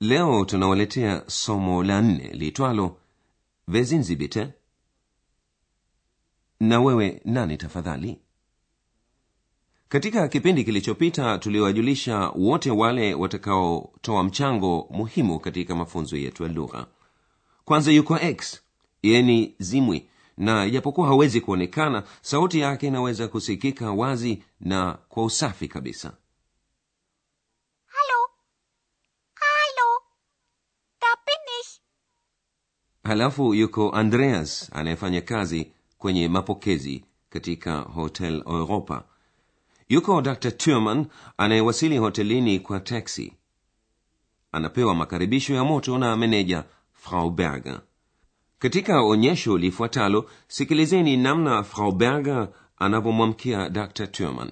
Leo tunawaletea somo la nne liitwalo Wer bitte? Na wewe nani tafadhali? Katika kipindi kilichopita tuliwajulisha wote wale watakaotoa mchango muhimu katika mafunzo yetu ya lugha. Kwanza yuko X, yeni ni zimwi na ijapokuwa hawezi kuonekana, sauti yake inaweza kusikika wazi na kwa usafi kabisa. Hallo? Hallo? Da bin ich. Halafu yuko andreas anayefanya kazi kwenye mapokezi katika hotel europa. Yuko dr. Turman anayewasili hotelini kwa taxi. Anapewa makaribisho ya moto na meneja frau berger. Katika onyesho lifuatalo sikilizeni namna frau berger anavyomwamkia dr. Turman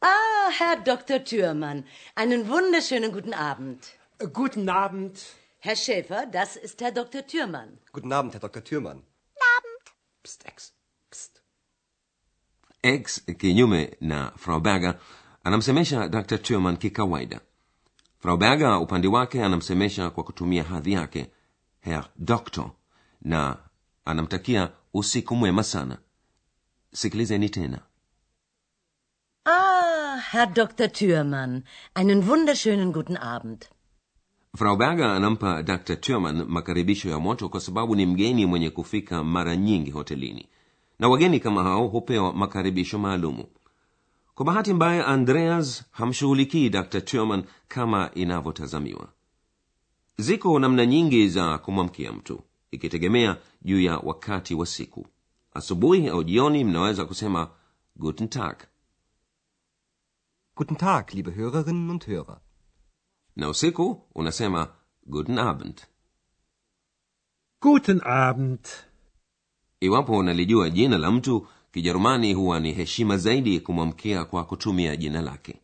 Ah, Herr Dr. turman einen wunderschönen guten Abend. Guten Abend. Herr Schäfer, das ist Herr Dr. Thürmann. Guten Abend, Herr Dr. Thürmann. Psst, Ex. Psst. x kinyume na frau berger anamsemesha dr turman kikawaida frau berger upande wake anamsemesha kwa kutumia hadhi yake herr doctor na anamtakia usiku mwema sana sikilizeni tena Ah, Herr Dr. Thürmann, einen wunderschönen guten Abend. Frau berger anampa dr turman makaribisho ya moto kwa sababu ni mgeni mwenye kufika mara nyingi hotelini. Na wageni kama hao hupewa makaribisho maalumu. Kwa bahati mbaya andreas hamshughulikii dr turman kama inavyotazamiwa. Ziko namna nyingi za kumwamkia mtu ikitegemea juu ya wakati wa siku. Asubuhi au jioni mnaweza kusema guten tag. Guten Tag, liebe Hörerinnen und Hörer. Na usiku unasema guten abend Guten Abend. iwapo unalijua jina la mtu kijerumani huwa ni heshima zaidi kumwamkia kwa kutumia jina lake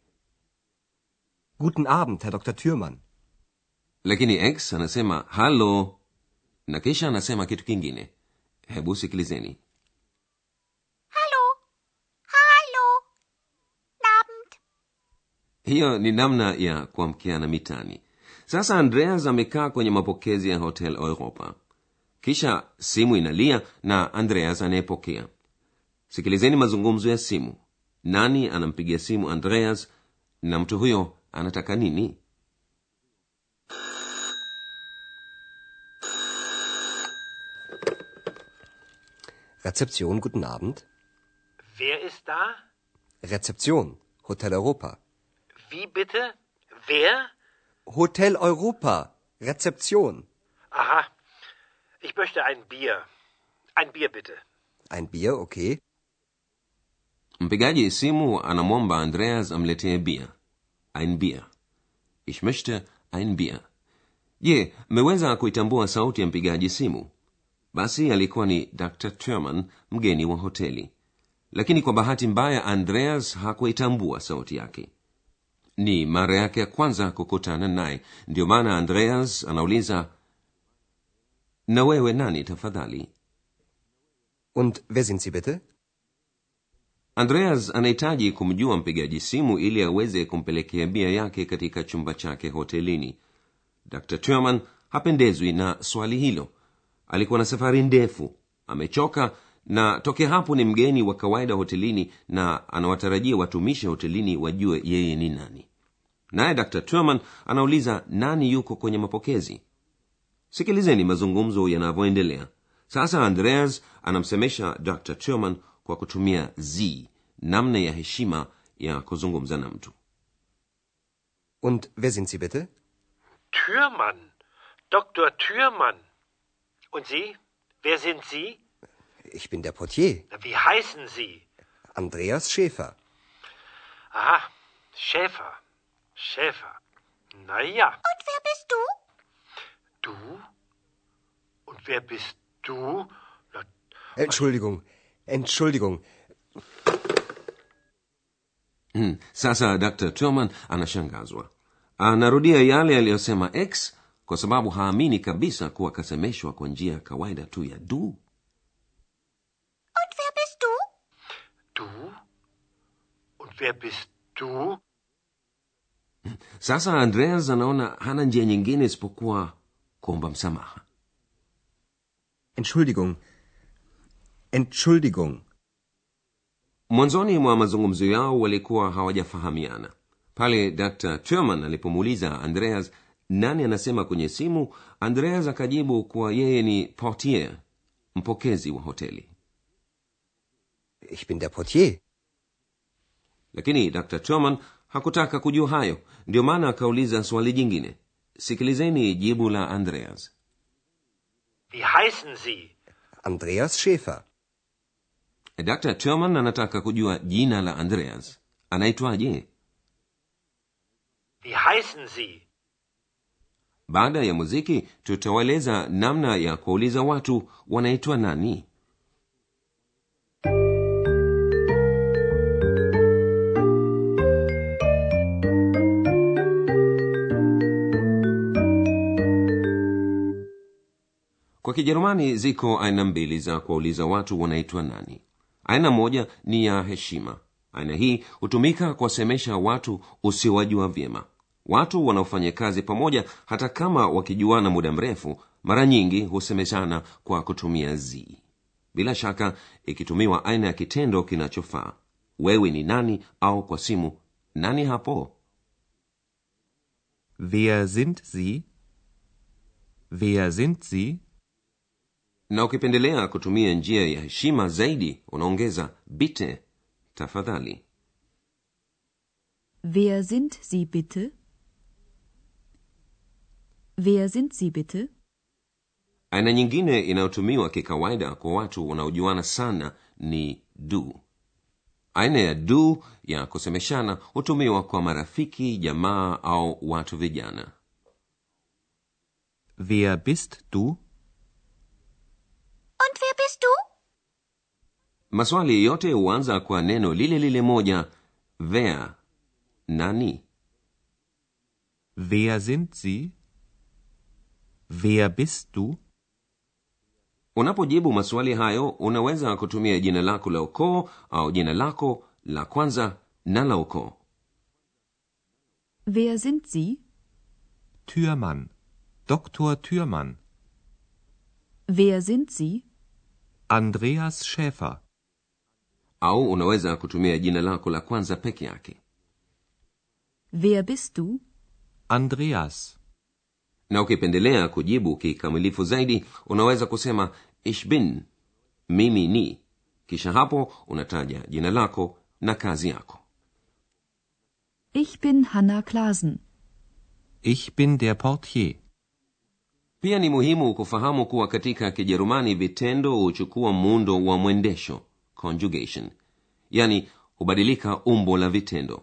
Guten Abend, Herr Dr. Thürmann. lakini x anasema halo na kisha anasema kitu kingine hebu sikilizeni hiyo ni namna ya kuamkiana mitani sasa andreas amekaa kwenye mapokezi ya hotel europa kisha simu inalia na andreas anayepokea sikilizeni mazungumzo ya simu nani anampigia simu andreas na mtu huyo anataka nini Rezeption, guten Abend. Wer ist da? Rezeption, Hotel Europa. Wie bitte? Wer? Hotel Europa. Rezeption. Aha. Ich möchte ein Bier. Ein Bier bitte. Ein Bier, okay. mpigaji simu anamwomba andreas amletee bia ein bier ich möchte ein bier je mmeweza kuitambua sauti ya mpigaji simu basi alikuwa ni dr turman mgeni wa hoteli lakini kwa bahati mbaya andreas hakuitambua sauti yake ni mara yake ya kwanza kukutana naye. Ndio maana andreas anauliza na wewe nani tafadhali? Und wer sind Sie bitte? andreas anahitaji kumjua mpigaji simu ili aweze kumpelekea bia yake katika chumba chake hotelini. Dr turman hapendezwi na swali hilo. Alikuwa na safari ndefu. Amechoka na tokea hapo ni mgeni wa kawaida hotelini na anawatarajia watumishi hotelini wajue yeye ni nani naye dr turman anauliza nani yuko kwenye mapokezi sikilizeni mazungumzo yanavyoendelea sasa andreas anamsemesha dr turman kwa kutumia z namna ya heshima ya kuzungumza na mtu Und wer sind Sie bitte? Türmann. Dr. Türmann. Und Sie? Wer sind Sie? Ich bin der Portier, Wie heißen Sie? Andreas Schäfer. Aha. Schäfer. Schäfer. Naja. Und wer bist du? Du? Und wer bist du? Na, Entschuldigung, Entschuldigung. Hmm. sasa dr turman anashangazwa anarudia yale aliyosema x kwa sababu haamini kabisa kuwa kasemeshwa kwa njia ya kawaida tu ya du Und wer bist du? du? Und wer bist du? Sasa andreas anaona hana njia nyingine isipokuwa kuomba msamaha Entschuldigung. Entschuldigung. mwanzoni mwa mazungumzo yao walikuwa hawajafahamiana pale dr turman alipomuuliza andreas nani anasema kwenye simu andreas akajibu kuwa yeye ni portier mpokezi wa hoteli Ich bin der Portier. lakini dr turman hakutaka kujua hayo ndio maana akauliza swali jingine sikilizeni jibu la andreas Wie heißen Sie? Andreas Schäfer. dr turman anataka kujua jina la andreas anaitwaje Wie heißen Sie? baada ya muziki tutawaeleza namna ya kuwauliza watu wanaitwa nani kwa kijerumani ziko aina mbili za kuwauliza watu wanaitwa nani. Aina moja ni ya heshima. Aina hii hutumika kuwasemesha watu usiowajua vyema. Watu wanaofanya kazi pamoja hata kama wakijuana muda mrefu mara nyingi husemeshana kwa kutumia zii bila shaka ikitumiwa aina ya kitendo kinachofaa. Wewe ni nani au kwa simu nani hapo? Wer sind Sie? Wer sind Sie? Na ukipendelea kutumia njia ya heshima zaidi unaongeza bite tafadhali Wer sind Sie bitte? Wer sind Sie bitte? aina nyingine inayotumiwa kikawaida kwa watu wanaojuana sana ni du aina ya du ya kusemeshana hutumiwa kwa marafiki jamaa au watu vijana Wer bist du? Wer maswali yote huanza kwa neno lile lile moja wer nani Wer sind Sie? Wer bist du? unapojibu maswali hayo unaweza kutumia jina lako la ukoo au jina lako la kwanza na la ukoo Wer sind Sie? Türmann. Dr. Türmann. Wer sind Sie? Andreas Schäfer. au unaweza kutumia jina lako la kwanza peke yake Wer bist du? Andreas. na ukipendelea kujibu kikamilifu zaidi unaweza kusema ich bin mimi ni kisha hapo unataja jina lako na kazi yako Ich bin Hanna Klasen. Ich bin der Portier. Pia ni muhimu kufahamu kuwa katika kijerumani vitendo huchukua muundo wa mwendesho conjugation yani hubadilika umbo la vitendo.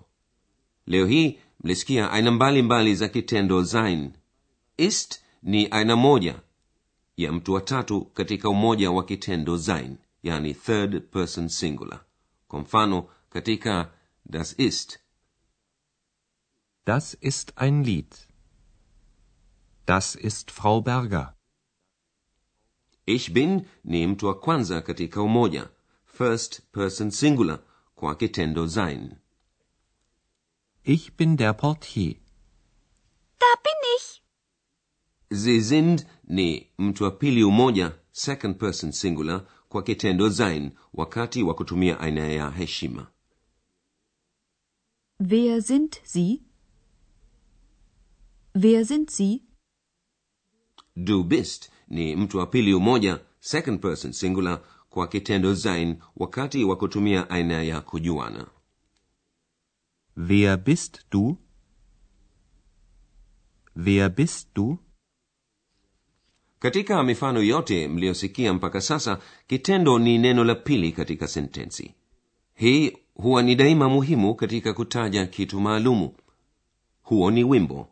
Leo hii mlisikia aina mbalimbali mbali za kitendo sein. Ist ni aina moja ya mtu wa tatu katika umoja wa kitendo sein yani third person singular. Kwa mfano katika das ist. Das ist ein Lied. Das ist Frau Berger. ich bin mtu wa kwanza katika umoja first person singular kwa kitendo sein Ich bin der Portier. Da bin ich. sie sind ni mtu wa pili umoja second person singular kwa kitendo sein wakati wa kutumia aina ya heshima Wer sind Sie? Wer sind Sie? Du bist ni mtu wa pili umoja second person singular kwa kitendo sein wakati wa kutumia aina ya kujuana Wer bist du? Wer bist du? katika mifano yote mliyosikia mpaka sasa kitendo ni neno la pili katika sentensi hii huwa ni daima muhimu katika kutaja kitu maalumu huo ni wimbo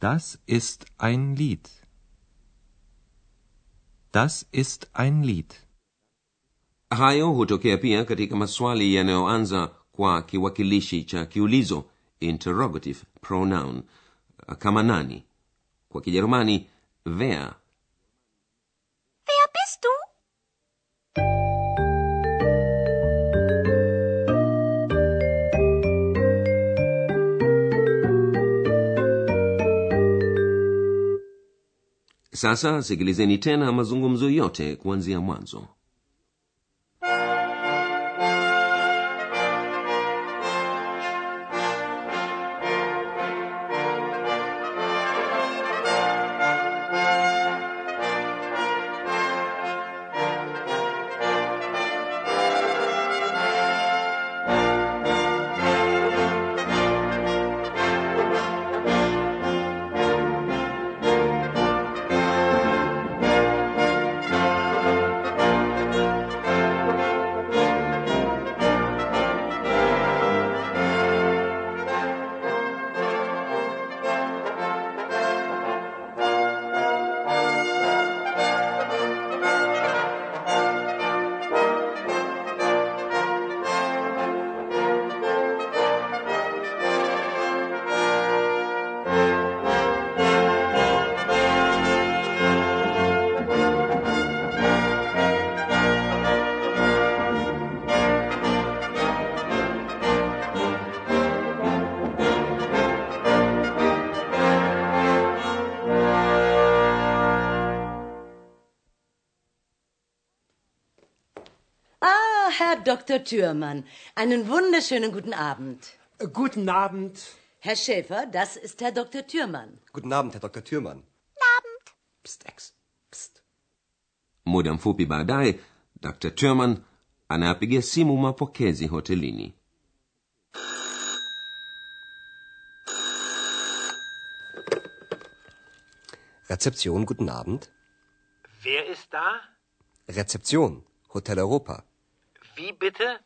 Das ist ein Lied. Das ist ein Lied. hayo hutokea pia katika maswali yanayoanza kwa kiwakilishi cha kiulizo interrogative pronoun kama nani kwa kijerumani wer sasa sikilizeni tena mazungumzo yote kuanzia mwanzo Herr Dr. Thürmann, einen wunderschönen guten Abend. Äh, Guten Abend. Herr Schäfer, das ist Herr Dr. Thürmann. Guten Abend, Herr Dr. Thürmann. Psst, Ex. Psst. muda mfupi baadaye dr turman anayapigia simu mapokezi hotelini Rezeption, guten Abend. Wer ist da? Rezeption, Hotel Europa. Wie bitte?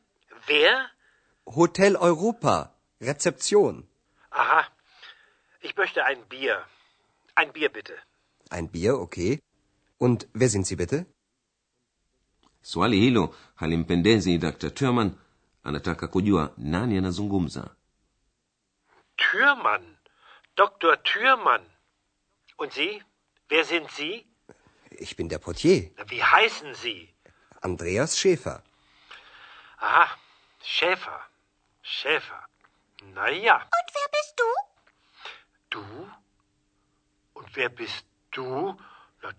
Wer? Hotel Europa, Rezeption. Aha. Ich möchte ein Bier. Ein Bier bitte. Ein Bier, okay. Und wer sind Sie bitte? swali hilo halimpendezi dr turman anataka kujua nani anazungumza Türmann. Dr. Türmann. Und Sie? Wer sind Sie? Ich bin der Portier, Wie heißen Sie? Andreas Schäfer. Aha. Schäfer. Schäfer. Na ja. Und wer bist du? Du? Und wer bist du? Na,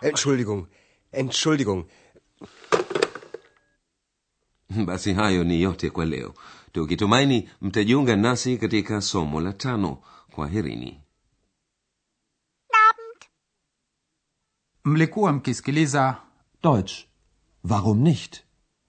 Entschuldigung, Entschuldigung. basi hayo ni yote kwa leo tukitumaini mtajiunga nasi katika somo la tano kwa herini Abend. mlikuwa mkisikiliza Deutsch. Warum nicht?